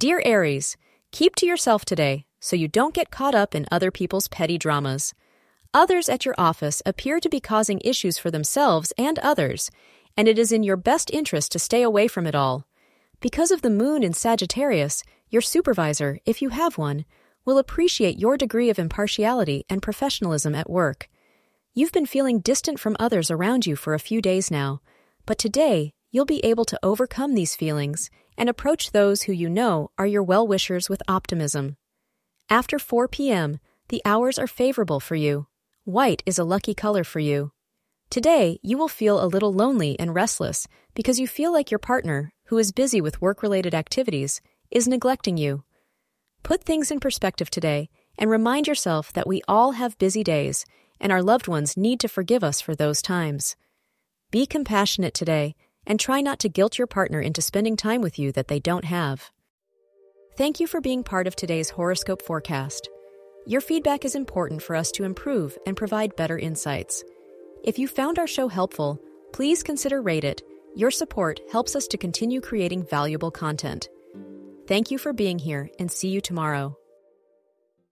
Dear Aries, keep to yourself today so you don't get caught up in other people's petty dramas. Others at your office appear to be causing issues for themselves and others, and it is in your best interest to stay away from it all. Because of the moon in Sagittarius, your supervisor, if you have one, will appreciate your degree of impartiality and professionalism at work. You've been feeling distant from others around you for a few days now, but today you'll be able to overcome these feelings and approach those who you know are your well wishers with optimism. After 4 p.m., the hours are favorable for you. White is a lucky color for you. Today, you will feel a little lonely and restless because you feel like your partner, who is busy with work related activities, is neglecting you. Put things in perspective today and remind yourself that we all have busy days and our loved ones need to forgive us for those times. Be compassionate today and try not to guilt your partner into spending time with you that they don't have. Thank you for being part of today's horoscope forecast. Your feedback is important for us to improve and provide better insights. If you found our show helpful, please consider rate it. Your support helps us to continue creating valuable content. Thank you for being here and see you tomorrow.